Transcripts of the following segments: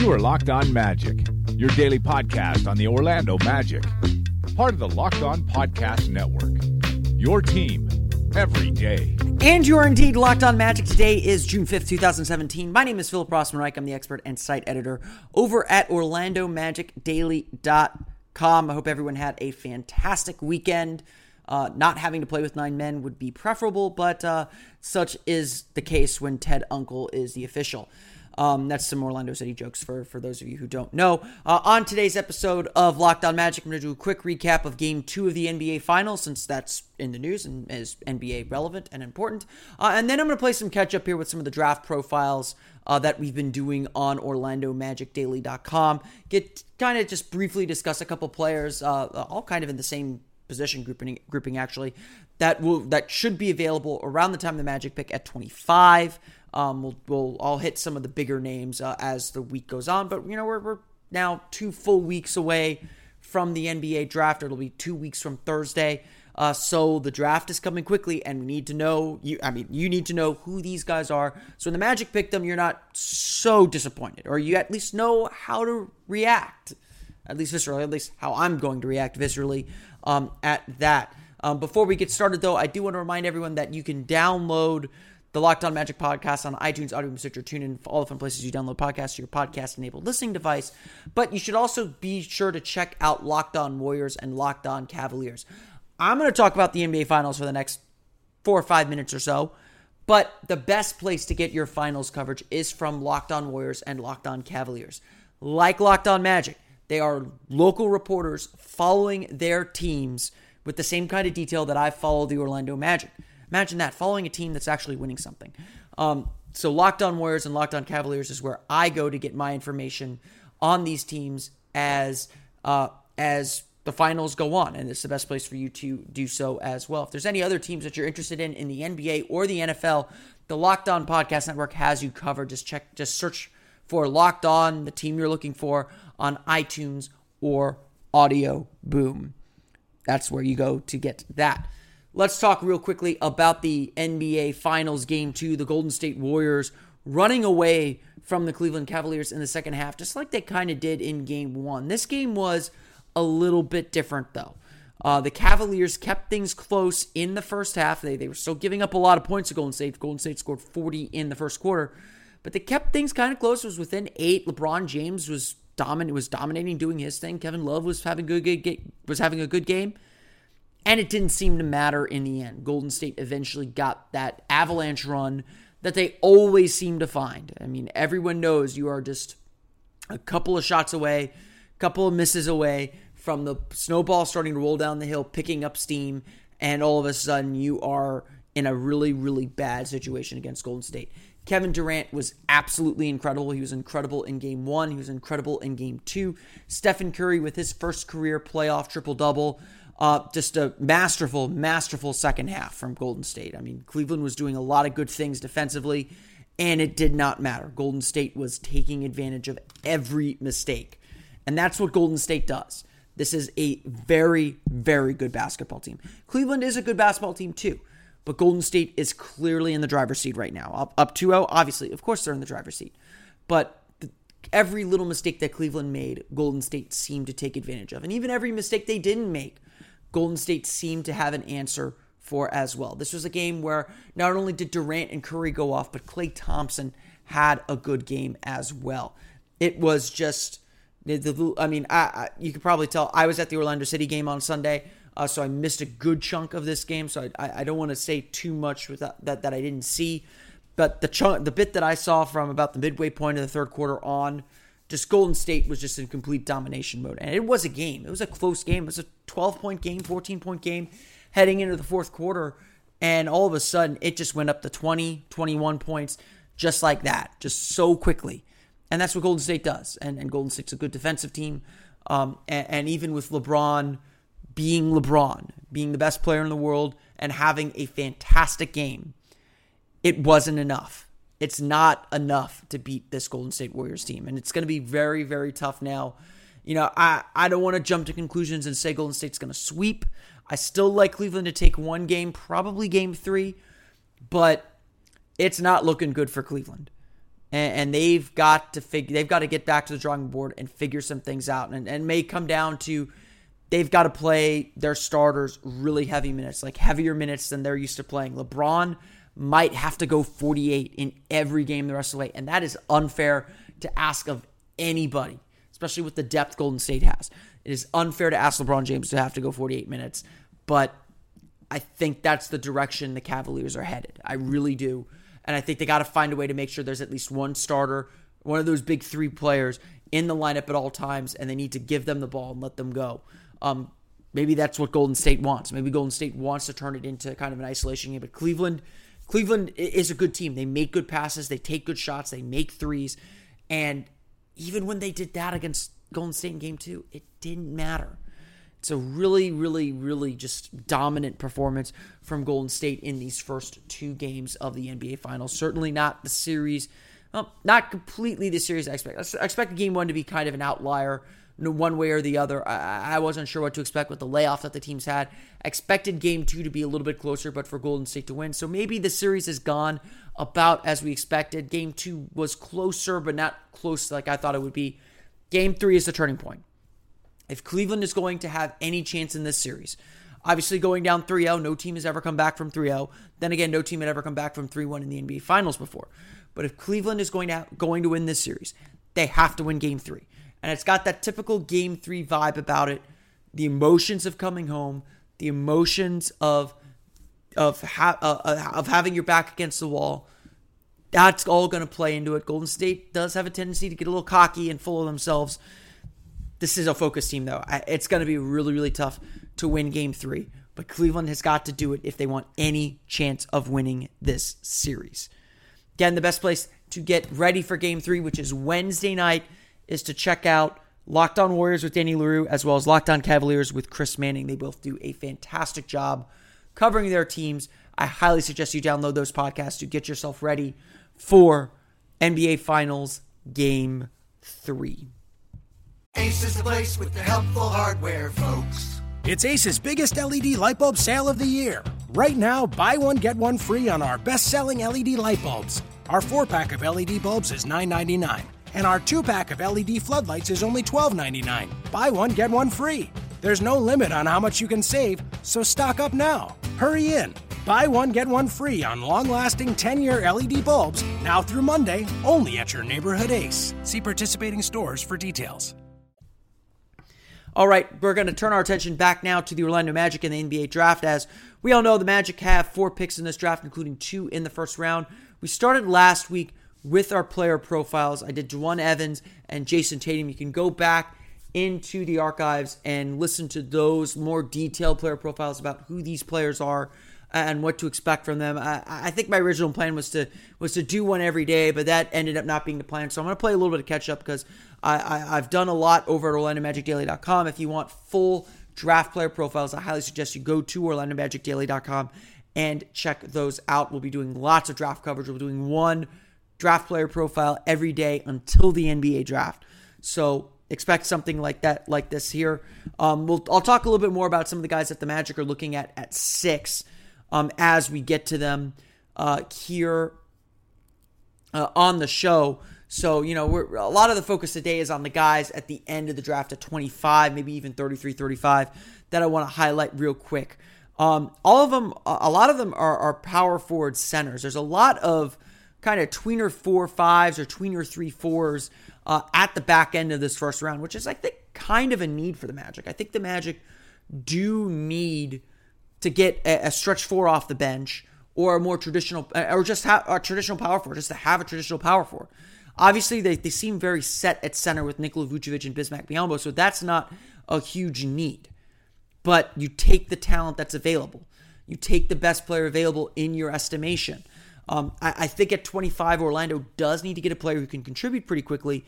You are Locked On Magic, your daily podcast on the Orlando Magic, part of the Locked On Podcast Network. Your team every day. And you are indeed locked on magic. Today is June 5th, 2017. My name is Philip Rossman-Reich. I'm the expert and site editor over at OrlandoMagicDaily.com. I hope everyone had a fantastic weekend. Uh, not having to play with nine men would be preferable, but uh, such is the case when Ted Unkel is the official. Um, that's some Orlando City jokes for, for those of you who don't know. Uh, on today's episode of Locked On Magic, I'm going to do a quick recap of Game 2 of the NBA Finals, since that's in the news and is NBA relevant and important. Uh, and then I'm going to play some catch up here with some of the draft profiles uh, that we've been doing on OrlandoMagicDaily.com. Get kind of just briefly discuss a couple players, uh, all kind of in the same position grouping, grouping actually, that will that should be available around the time the Magic pick at 25. Um, we'll, we'll I'll hit some of the bigger names uh, as the week goes on, but you know we're, we're now two full weeks away from the NBA draft. It'll be two weeks from Thursday. Uh, so the draft is coming quickly, and we need to know. You, I mean, you need to know who these guys are. So when the Magic pick them, you're not so disappointed, or you at least know how to react, at least viscerally, at least how I'm going to react viscerally um, at that. Um, before we get started, though, I do want to remind everyone that you can download the Locked On Magic podcast on iTunes, Audio, Stitcher, TuneIn, all the fun places you download podcasts to your podcast-enabled listening device. But you should also be sure to check out Locked On Warriors and Locked On Cavaliers. I'm going to talk about the NBA Finals for the next four or five minutes or so. But the best place to get your finals coverage is from Locked On Warriors and Locked On Cavaliers. Like Locked On Magic, they are local reporters following their teams with the same kind of detail that I follow the Orlando Magic. Imagine that, following a team that's actually winning something. Um, so Locked On Warriors and Locked On Cavaliers is where I go to get my information on these teams as uh, as the finals go on, and it's the best place for you to do so as well. If there's any other teams that you're interested in in the NBA or the NFL, the Locked On Podcast Network has you covered. Just check, just search for Locked On, the team you're looking for on iTunes or Audio Boom. That's where you go to get that. Let's talk real quickly about the NBA Finals Game 2. The Golden State Warriors running away from the Cleveland Cavaliers in the second half, just like they kind of did in Game 1. This game was a little bit different, though. Uh, the Cavaliers kept things close in the first half. They, they were still giving up a lot of points to Golden State. Golden State scored 40 in the first quarter, but they kept things kind of close. It was within eight. LeBron James was dominant, was dominating, doing his thing. Kevin Love was having a good game, was having a good game. And it didn't seem to matter in the end. Golden State eventually got that avalanche run that they always seem to find. I mean, everyone knows you are just a couple of shots away, a couple of misses away from the snowball starting to roll down the hill, picking up steam, and all of a sudden you are in a really, really bad situation against Golden State. Kevin Durant was absolutely incredible. He was incredible in game one. He was incredible in game two. Stephen Curry with his first career playoff triple double. Uh, just a masterful, masterful second half from Golden State. I mean, Cleveland was doing a lot of good things defensively, and it did not matter. Golden State was taking advantage of every mistake. And that's what Golden State does. This is a very, very good basketball team. Cleveland is a good basketball team too, but Golden State is clearly in the driver's seat right now. Up, up 2 0, obviously, of course, they're in the driver's seat. But every little mistake that Cleveland made, Golden State seemed to take advantage of. And even every mistake they didn't make, Golden State seemed to have an answer for as well. This was a game where not only did Durant and Curry go off, but Klay Thompson had a good game as well. It was just, the, I mean, I, I, you could probably tell I was at the Orlando City game on Sunday, uh, so I missed a good chunk of this game. So I, I don't want to say too much that, that, that I didn't see, but the chunk, the bit that I saw from about the midway point of the third quarter on just Golden State was just in complete domination mode. And it was a game. It was a close game. It was a 12 point game, 14 point game heading into the fourth quarter. And all of a sudden, it just went up to 20, 21 points just like that, just so quickly. And that's what Golden State does. And, and Golden State's a good defensive team. Um, and, and even with LeBron being LeBron, being the best player in the world, and having a fantastic game, it wasn't enough. It's not enough to beat this Golden State Warriors team. And it's going to be very, very tough now. You know, I, I don't want to jump to conclusions and say Golden State's going to sweep. I still like Cleveland to take one game, probably game three, but it's not looking good for Cleveland. And, and they've got to figure they've got to get back to the drawing board and figure some things out. And, and may come down to they've got to play their starters really heavy minutes, like heavier minutes than they're used to playing. LeBron might have to go 48 in every game the rest of the way, and that is unfair to ask of anybody, especially with the depth Golden State has. It is unfair to ask LeBron James to have to go 48 minutes, but I think that's the direction the Cavaliers are headed. I really do. And I think they got to find a way to make sure there's at least one starter, one of those big three players in the lineup at all times, and they need to give them the ball and let them go. Um, maybe that's what Golden State wants. Maybe Golden State wants to turn it into kind of an isolation game. But Cleveland, Cleveland is a good team. They make good passes, they take good shots, they make threes, and even when they did that against Golden State in Game Two, it didn't matter. It's a really, really, really just dominant performance from Golden State in these first two games of the NBA Finals. Certainly not the series, well, not completely the series I expect. I expect game one to be kind of an outlier one way or the other. I, I wasn't sure what to expect with the layoff that the teams had. Expected game two to be a little bit closer, but for Golden State to win. So maybe the series has gone about as we expected. Game two was closer, but not close like I thought it would be. Game three is the turning point. If Cleveland is going to have any chance in this series, obviously going down 3 0, no team has ever come back from 3 0. Then again, no team had ever come back from 3 1 in the NBA Finals before. But if Cleveland is going to, going to win this series, they have to win game three and it's got that typical game three vibe about it. The emotions of coming home, the emotions of of ha- uh, uh of having your back against the wall. That's all going to play into it. Golden State does have a tendency to get a little cocky and full of themselves. This is a focus team, though. It's going to be really, really tough to win Game Three, but Cleveland has got to do it if they want any chance of winning this series. Again, the best place to get ready for Game Three, which is Wednesday night is to check out Locked On Warriors with Danny Leroux as well as Locked On Cavaliers with Chris Manning. They both do a fantastic job covering their teams. I highly suggest you download those podcasts to get yourself ready for NBA Finals Game 3. Ace is the place with the helpful hardware, folks. It's Ace's biggest LED light bulb sale of the year. Right now, buy one, get one free on our best selling LED light bulbs. Our four pack of LED bulbs is $9.99 and our two pack of LED floodlights is only $12.99. Buy one, get one free. There's no limit on how much you can save, so stock up now. Hurry in. Buy one, get one free on long lasting 10 year LED bulbs now through Monday, only at your neighborhood Ace. See participating stores for details. All right, we're going to turn our attention back now to the Orlando Magic and the NBA draft. As we all know, the Magic have four picks in this draft, including two in the first round. We started last week with our player profiles. I did Jawun Evans and Jayson Tatum. You can go back into the archives and listen to those more detailed player profiles about who these players are and what to expect from them. I, I, think my original plan was to was to do one every day, but that ended up not being the plan. So I'm going to play a little bit of catch up because I, I, I've done a lot over at OrlandoMagicDaily.com. If you want full draft player profiles, I highly suggest you go to OrlandoMagicDaily.com and check those out. We'll be doing lots of draft coverage. We'll be doing one draft player profile every day until the NBA draft. So expect something like that, like this here. Um, we'll, I'll talk a little bit more about some of the guys that the Magic are looking at at six um, as we get to them uh, here uh, on the show. So, you know, we're, a lot of the focus today is on the guys at the end of the draft at 25, maybe even 33, 35, that I want to highlight real quick. Um, all of them, a lot of them are, are power forward centers. There's a lot of kind of tweener four fives or tweener three fours uh, at the back end of this first round, which is, I think, kind of a need for the Magic. I think the Magic do need to get a, a stretch four off the bench or a more traditional, uh, or just have a traditional power forward, just to have a traditional power forward. Obviously, they, they seem very set at center with Nikola Vucevic and Bismack Biyombo, so that's not a huge need. But you take the talent that's available. You take the best player available in your estimation. Um, I, I think at 25, Orlando does need to get a player who can contribute pretty quickly,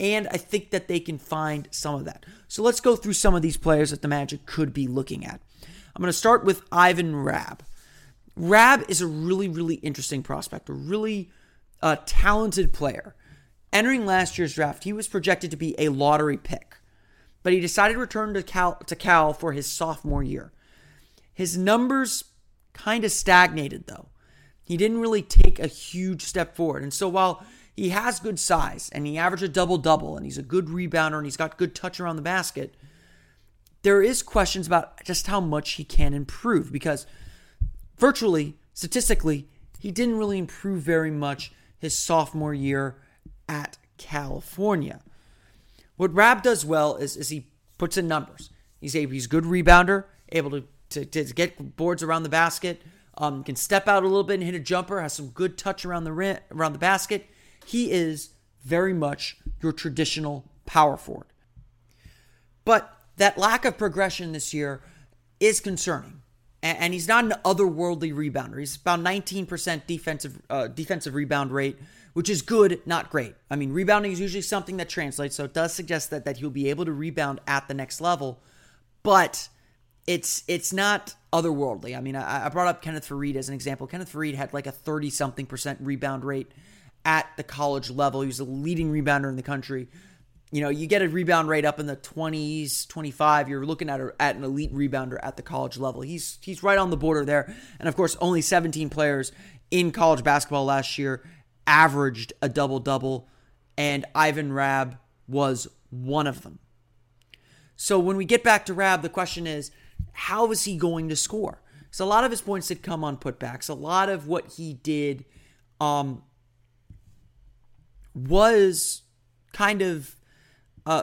and I think that they can find some of that. So let's go through some of these players that the Magic could be looking at. I'm going to start with Ivan Rabb. Rabb is a really, really interesting prospect, a really uh, talented player. Entering last year's draft, he was projected to be a lottery pick, but he decided to return to Cal, to Cal for his sophomore year. His numbers kind of stagnated, though. He didn't really take a huge step forward. And so while he has good size and he averaged a double double and he's a good rebounder and he's got good touch around the basket, there is questions about just how much he can improve because virtually, statistically, he didn't really improve very much his sophomore year at California. What Rabb does well is, is he puts in numbers. He's a he's good rebounder, able to, to, to get boards around the basket, um, can step out a little bit and hit a jumper, has some good touch around the rim, around the basket. He is very much your traditional power forward. But that lack of progression this year is concerning. And, he's not an otherworldly rebounder. He's about 19% defensive uh, defensive rebound rate, which is good, not great. I mean, rebounding is usually something that translates, so it does suggest that that he'll be able to rebound at the next level. But it's it's not otherworldly. I mean, I, I brought up Kenneth Faried as an example. Kenneth Faried had like a 30 something percent rebound rate at the college level. He was the leading rebounder in the country. You know, you get a rebound rate up in the 20s, 25, you're looking at a, at an elite rebounder at the college level. He's he's right on the border there. And of course, only 17 players in college basketball last year averaged a double-double and Ivan Rabb was one of them. So when we get back to Rabb, the question is how is he going to score? So a lot of his points did come on putbacks. A lot of what he did um, was kind of uh,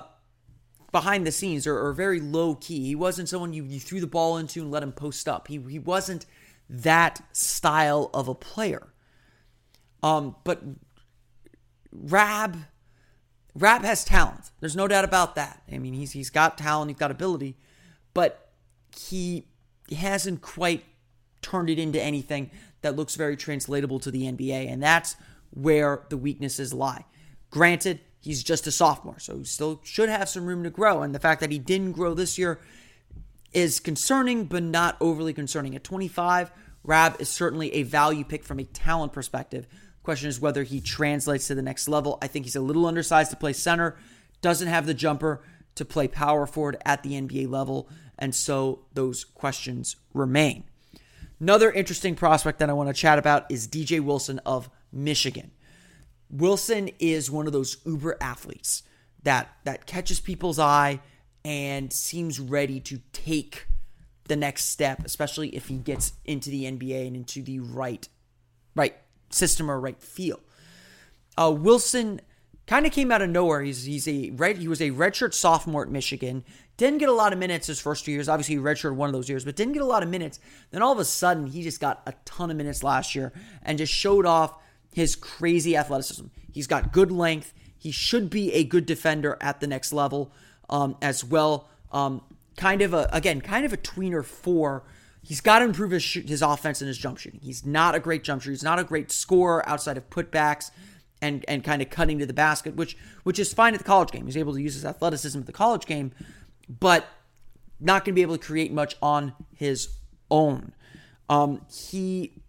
behind the scenes or, or, very low key. He wasn't someone you, you threw the ball into and let him post up. He, he wasn't that style of a player. Um, but Rabb, Rabb has talent. There's no doubt about that. I mean, he's he's got talent, he's got ability, but he hasn't quite turned it into anything that looks very translatable to the NBA, and that's where the weaknesses lie. Granted, he's just a sophomore, so he still should have some room to grow. And the fact that he didn't grow this year is concerning, but not overly concerning. At 25, Rabb is certainly a value pick from a talent perspective. Question is whether he translates to the next level. I think he's a little undersized to play center, doesn't have the jumper to play power forward at the NBA level, and so those questions remain. Another interesting prospect that I want to chat about is DJ Wilson of Michigan. Wilson is one of those uber athletes that that catches people's eye and seems ready to take the next step, especially if he gets into the NBA and into the right right system or right feel. Uh, Wilson kind of came out of nowhere. He's he's a red he was a redshirt sophomore at Michigan. Didn't get a lot of minutes his first two years. Obviously, he redshirted one of those years, but didn't get a lot of minutes. Then all of a sudden, he just got a ton of minutes last year and just showed off his crazy athleticism. He's got good length. He should be a good defender at the next level um, as well. Um, kind of a again, kind of a tweener four. He's got to improve his his offense and his jump shooting. He's not a great jump shooter. He's not a great scorer outside of putbacks and and kind of cutting to the basket, which which is fine at the college game. He's able to use his athleticism at the college game, but not going to be able to create much on his own. Um, he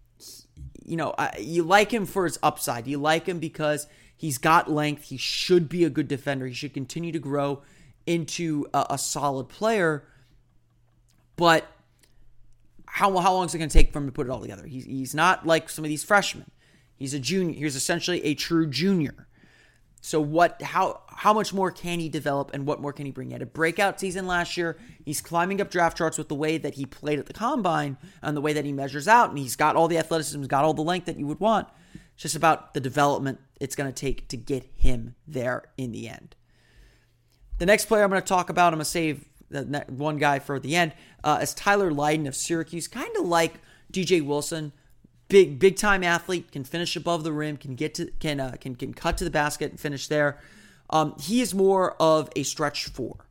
you know, you like him for his upside. You like him because he's got length. He should be a good defender. He should continue to grow into a, a solid player. But how, how long is it going to take for him to put it all together? He's, he's not like some of these freshmen. He's a junior. He's essentially a true junior. So what how how much more can he develop and what more can he bring? He had a breakout season last year. He's climbing up draft charts with the way that he played at the combine and the way that he measures out, and he's got all the athleticism, he's got all the length that you would want. It's just about the development it's going to take to get him there in the end. The next player I'm going to talk about, I'm going to save the one guy for the end, uh, is Tyler Lydon of Syracuse. Kind of like DJ Wilson, big big time athlete, can finish above the rim, can get to can uh, can can cut to the basket and finish there. Um, he is more of a stretch four.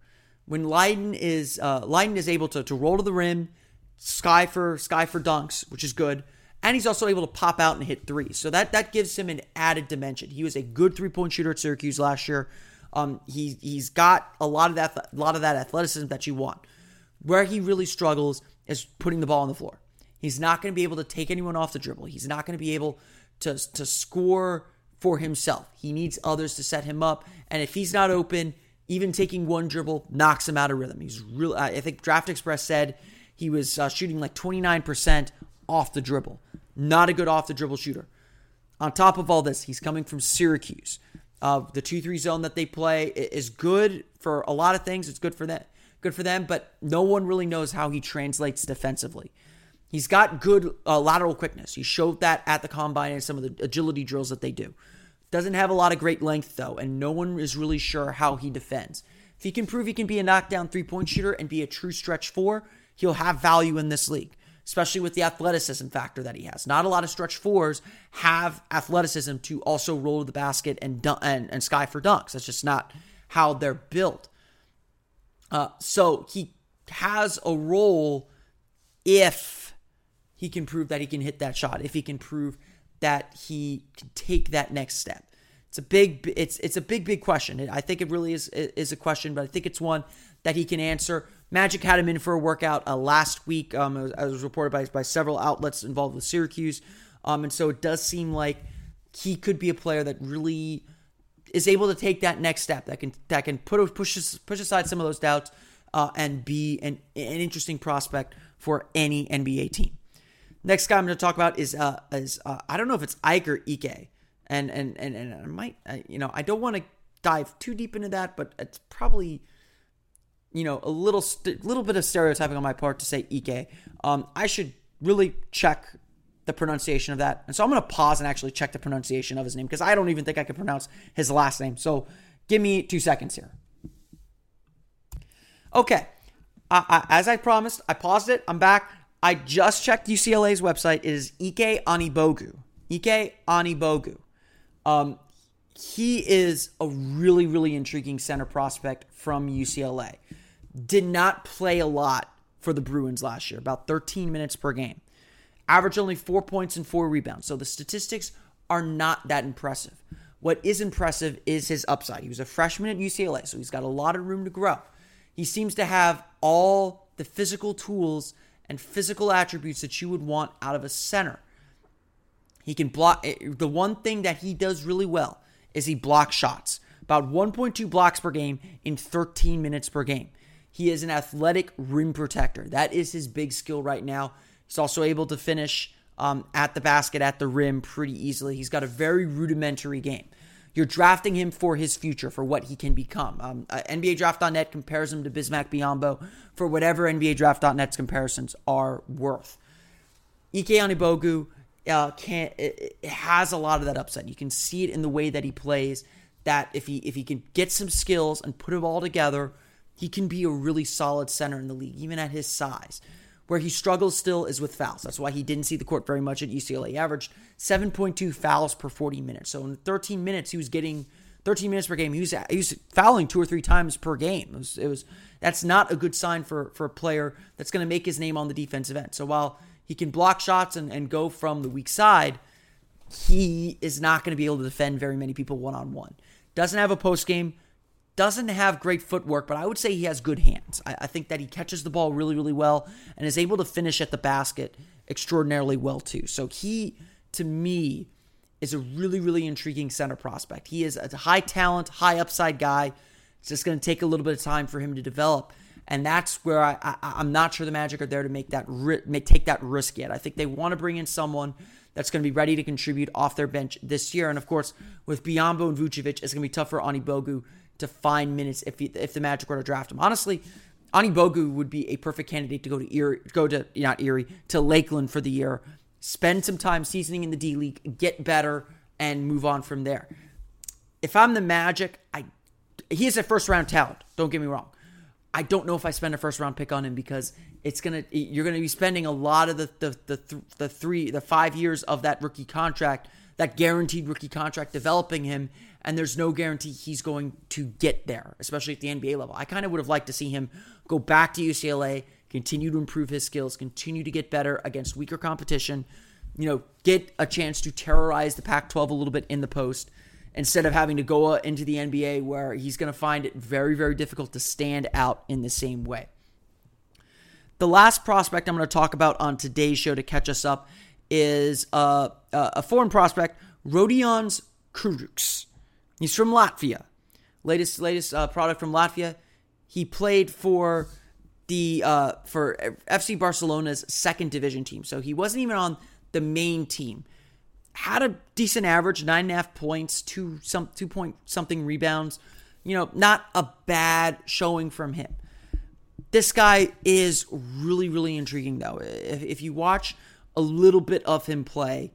When Lydon is uh, Lydon is able to to roll to the rim, sky for sky for dunks, which is good, and he's also able to pop out and hit threes. So that that gives him an added dimension. He was a good three point shooter at Syracuse last year. Um, he he's got a lot of that a lot of that athleticism that you want. Where he really struggles is putting the ball on the floor. He's not going to be able to take anyone off the dribble. He's not going to be able to to score for himself. He needs others to set him up, and if he's not open, even taking one dribble knocks him out of rhythm. He's real. I think Draft Express said he was uh, shooting like 29% off the dribble. Not a good off the dribble shooter. On top of all this, he's coming from Syracuse. Uh, the two three zone that they play is good for a lot of things. It's good for them, good for them, but no one really knows how he translates defensively. He's got good uh, lateral quickness. He showed that at the combine and some of the agility drills that they do. Doesn't have a lot of great length though, and no one is really sure how he defends. If he can prove he can be a knockdown three point shooter and be a true stretch four, he'll have value in this league, especially with the athleticism factor that he has. Not a lot of stretch fours have athleticism to also roll to the basket and dun- and, and sky for dunks. That's just not how they're built. Uh, so he has a role if he can prove that he can hit that shot, if he can prove that he can take that next step. It's a big it's it's a big big question. I think it really is is a question, but I think it's one that he can answer. Magic had him in for a workout uh, last week, um, as was reported by, by several outlets involved with Syracuse. Um, and so it does seem like he could be a player that really is able to take that next step that can that can put push push aside some of those doubts uh, and be an, an interesting prospect for any NBA team. Next guy I'm going to talk about is uh, is uh, I don't know if it's Ike or Ike, and and and and I might you know I don't want to dive too deep into that, but it's probably you know, a little st- little bit of stereotyping on my part to say Ike. Um, I should really check the pronunciation of that. And so I'm going to pause and actually check the pronunciation of his name because I don't even think I can pronounce his last name. So give me two seconds here. Okay. I, I, as I promised, I paused it. I'm back. I just checked UCLA's website. It is Ike Anigbogu. Ike Anigbogu. Um, he is a really, really intriguing center prospect from UCLA. Did not play a lot for the Bruins last year, about 13 minutes per game. Averaged only four points and four rebounds. So the statistics are not that impressive. What is impressive is his upside. He was a freshman at UCLA, so he's got a lot of room to grow. He seems to have all the physical tools and physical attributes that you would want out of a center. He can block. Eh, the one thing that he does really well is he blocks shots. About 1.2 blocks per game in 13 minutes per game. He is an athletic rim protector. That is his big skill right now. He's also able to finish um, at the basket, at the rim pretty easily. He's got a very rudimentary game. You're drafting him for his future, for what he can become. Um, uh, NBA Draft.net compares him to Bismack Biyombo for whatever NBA Draft.net's comparisons are worth. Ike Anigbogu uh, can has a lot of that upside. You can see it in the way that he plays. That if he if he can get some skills and put it all together, he can be a really solid center in the league, even at his size. Where he struggles still is with fouls. That's why he didn't see the court very much at UCLA. He averaged 7.2 fouls per 40 minutes. So in 13 minutes, he was getting 13 minutes per game. He was he was fouling two or three times per game. It was, it was that's not a good sign for for a player that's going to make his name on the defensive end. So while he can block shots and, and go from the weak side, he is not going to be able to defend very many people one on one. Doesn't have a post game, doesn't have great footwork, but I would say he has good hands. I, I, think that he catches the ball really, really well and is able to finish at the basket extraordinarily well too. So he, to me, is a really, really intriguing center prospect. He is a high talent, high upside guy. It's just going to take a little bit of time for him to develop and that's where I, I am not sure the Magic are there to make that make take that risk yet. I think they want to bring in someone that's going to be ready to contribute off their bench this year. And of course, with Biyombo and Vucevic, it's going to be tough for Anigbogu to find minutes if he, if the Magic were to draft him. Honestly, Anigbogu would be a perfect candidate to go to Erie, go to not Erie to Lakeland for the year, spend some time seasoning in the D League, get better, and move on from there. If I'm the Magic, I he is a first round talent. Don't get me wrong. I don't know if I spend a first round pick on him because it's gonna you're gonna be spending a lot of the the the, the three the five years of that rookie contract that guaranteed rookie contract developing him and there's no guarantee he's going to get there especially at the NBA level. I kind of would have liked to see him go back to UCLA, continue to improve his skills, continue to get better against weaker competition, you know, get a chance to terrorize the Pac 12 a little bit in the post instead of having to go uh, into the NBA where he's going to find it very, very difficult to stand out in the same way. The last prospect I'm going to talk about on today's show to catch us up is uh, uh a foreign prospect, Rodions Kurucs. He's from Latvia. Latest latest uh, product from Latvia. He played for the uh, for FC Barcelona's second division team, so he wasn't even on the main team. Had a decent average, nine and a half points, two some two point something rebounds. You know, not a bad showing from him. This guy is really, really intriguing, though. If, if you watch a little bit of him play,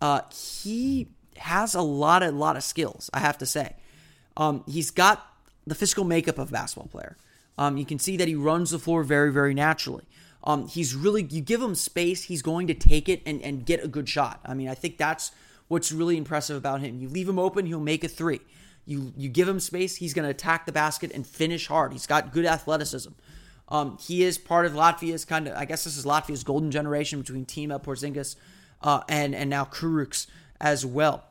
uh, he has a lot, a lot of skills. I have to say, um, he's got the physical makeup of a basketball player. Um, you can see that he runs the floor very, very naturally. Um, he's really, you give him space, he's going to take it and, and get a good shot. I mean, I think that's what's really impressive about him. You leave him open, he'll make a three. You you give him space, he's going to attack the basket and finish hard. He's got good athleticism. Um, he is part of Latvia's kind of, I guess this is Latvia's golden generation between Tima Porzingis uh, and and now Kurucs as well.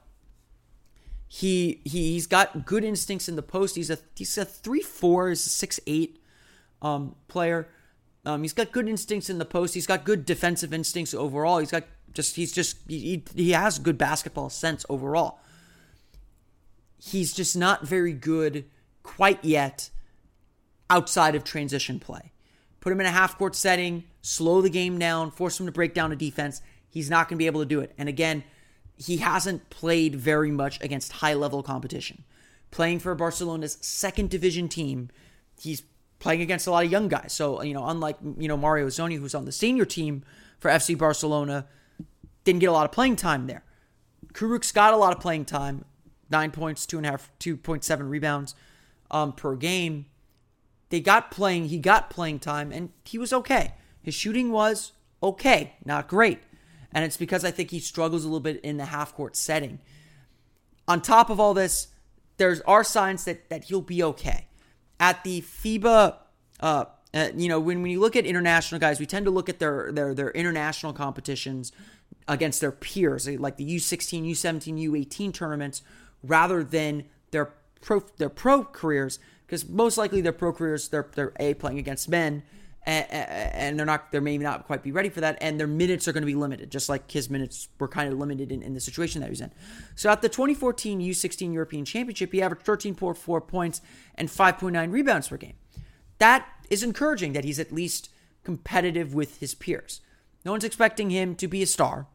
He, he he's got good instincts in the post. He's a he's a three four, he's a six eight um, player. Um, he's got good instincts in the post. He's got good defensive instincts overall. He's got just he's just he, he has good basketball sense overall. He's just not very good quite yet outside of transition play. Put him in a half court setting, slow the game down, force him to break down a defense. He's not going to be able to do it. And again, he hasn't played very much against high level competition. Playing for Barcelona's second division team, he's playing against a lot of young guys. So, you know, unlike, you know, Mario Hezonja, who's on the senior team for FC Barcelona, didn't get a lot of playing time there. Kurucs got a lot of playing time, nine points, two and a half, 2.7 rebounds um, per game. They got playing, he got playing time, and he was okay. His shooting was okay, not great. And it's because I think he struggles a little bit in the half court setting. On top of all this, there's are signs that that he'll be okay. At the FIBA, uh, uh, you know, when, when you look at international guys, we tend to look at their their their international competitions against their peers, like the U16, U17, U18 tournaments, rather than their pro their pro careers, because most likely their pro careers they're they're a playing against men and, they're not, they may not quite be ready for that, and their minutes are going to be limited, just like his minutes were kind of limited in, in the situation that he was in. So at the 2014 U16 European Championship, he averaged 13.4 points and 5.9 rebounds per game. That is encouraging that he's at least competitive with his peers. No one's expecting him to be a star.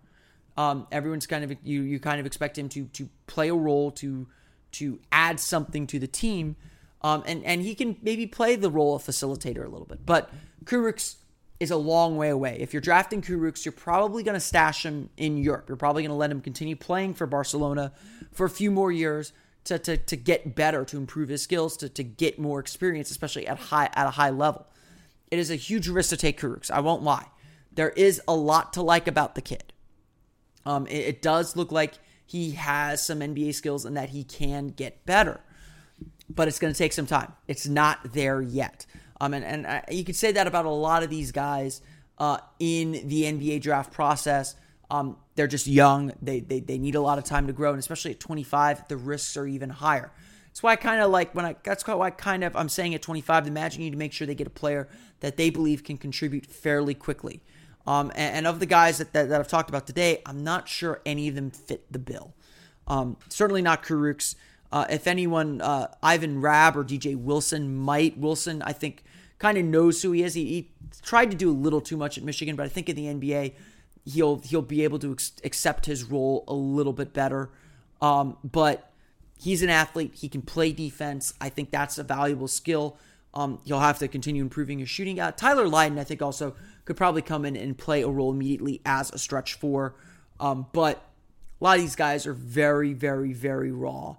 Um, everyone's kind of you you kind of expect him to to play a role to to add something to the team. Um, and and he can maybe play the role of facilitator a little bit, but Kurucs is a long way away. If you're drafting Kurucs, you're probably going to stash him in Europe. You're probably going to let him continue playing for Barcelona for a few more years to, to, to get better, to improve his skills, to, to get more experience, especially at high at a high level. It is a huge risk to take Kurucs. I won't lie. There is a lot to like about the kid. Um, it, it does look like he has some NBA skills and that he can get better, but it's going to take some time. It's not there yet. Um, and and I, you could say that about a lot of these guys uh, in the NBA draft process. Um, they're just young. They, they they need a lot of time to grow, and especially at 25, the risks are even higher. That's why I kind of like when I. That's why I kind of I'm saying at 25, the Magic need to make sure they get a player that they believe can contribute fairly quickly. Um, and, and, of the guys that, that, that, I've talked about today, I'm not sure any of them fit the bill. Um, certainly not Kurucs. Uh, if anyone, uh, Ivan Rabb or DJ Wilson might. Wilson, I think, kind of knows who he is. He, he, tried to do a little too much at Michigan, but I think in the NBA, he'll he'll be able to ex- accept his role a little bit better. Um, but he's an athlete. He can play defense. I think that's a valuable skill. Um, he'll have to continue improving his shooting. Uh, Tyler Lydon, I think, also could probably come in and play a role immediately as a stretch four. Um, but a lot of these guys are very, very, very raw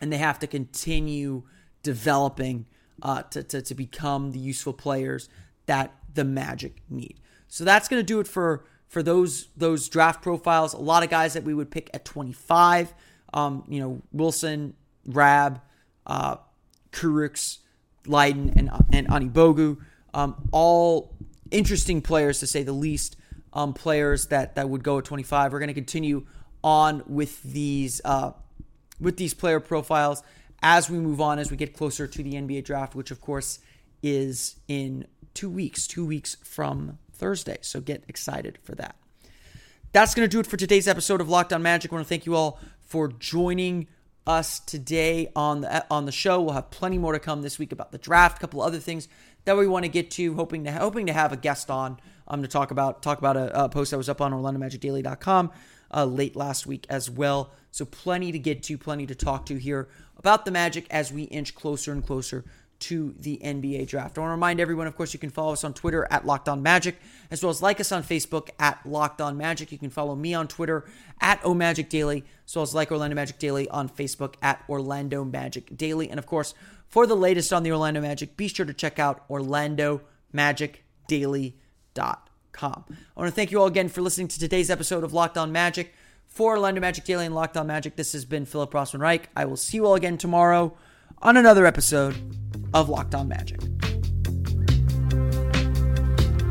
and they have to continue developing uh, to, to, to become the useful players that the Magic need. So that's going to do it for for those those draft profiles. A lot of guys that we would pick at 25. Um, you know, Wilson, Rabb, uh, Kurucs, Lydon, and and Anigbogu. Um, all interesting players to say the least. um, players that that would go at 25. We're going to continue on with these uh, with these player profiles as we move on as we get closer to the NBA draft, which of course is in two weeks, two weeks from Thursday. So get excited for that. That's going to do it for today's episode of Locked On Magic. I want to thank you all for joining us today on the on the show. We'll have plenty more to come this week about the draft, a couple other things that we want to get to. Hoping to hoping to have a guest on um to talk about talk about a, a post that was up on OrlandoMagicDaily.com uh, late last week as well. So plenty to get to, plenty to talk to here about the Magic as we inch closer and closer to the NBA draft. I want to remind everyone, of course, you can follow us on Twitter at Locked On Magic, as well as like us on Facebook at Locked On Magic. You can follow me on Twitter at Magic Daily, as well as like Orlando Magic Daily on Facebook at Orlando Magic Daily. And of course, for the latest on the Orlando Magic, be sure to check out OrlandoMagicDaily.com. I want to thank you all again for listening to today's episode of Locked On Magic. For Orlando Magic Daily and Locked On Magic, this has been Philip Rossman Reich. I will see you all again tomorrow on another episode of Locked On Magic.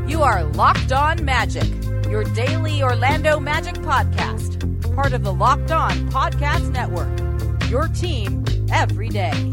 You are Locked On Magic, your daily Orlando Magic podcast, part of the Locked On Podcast Network. Your team every day.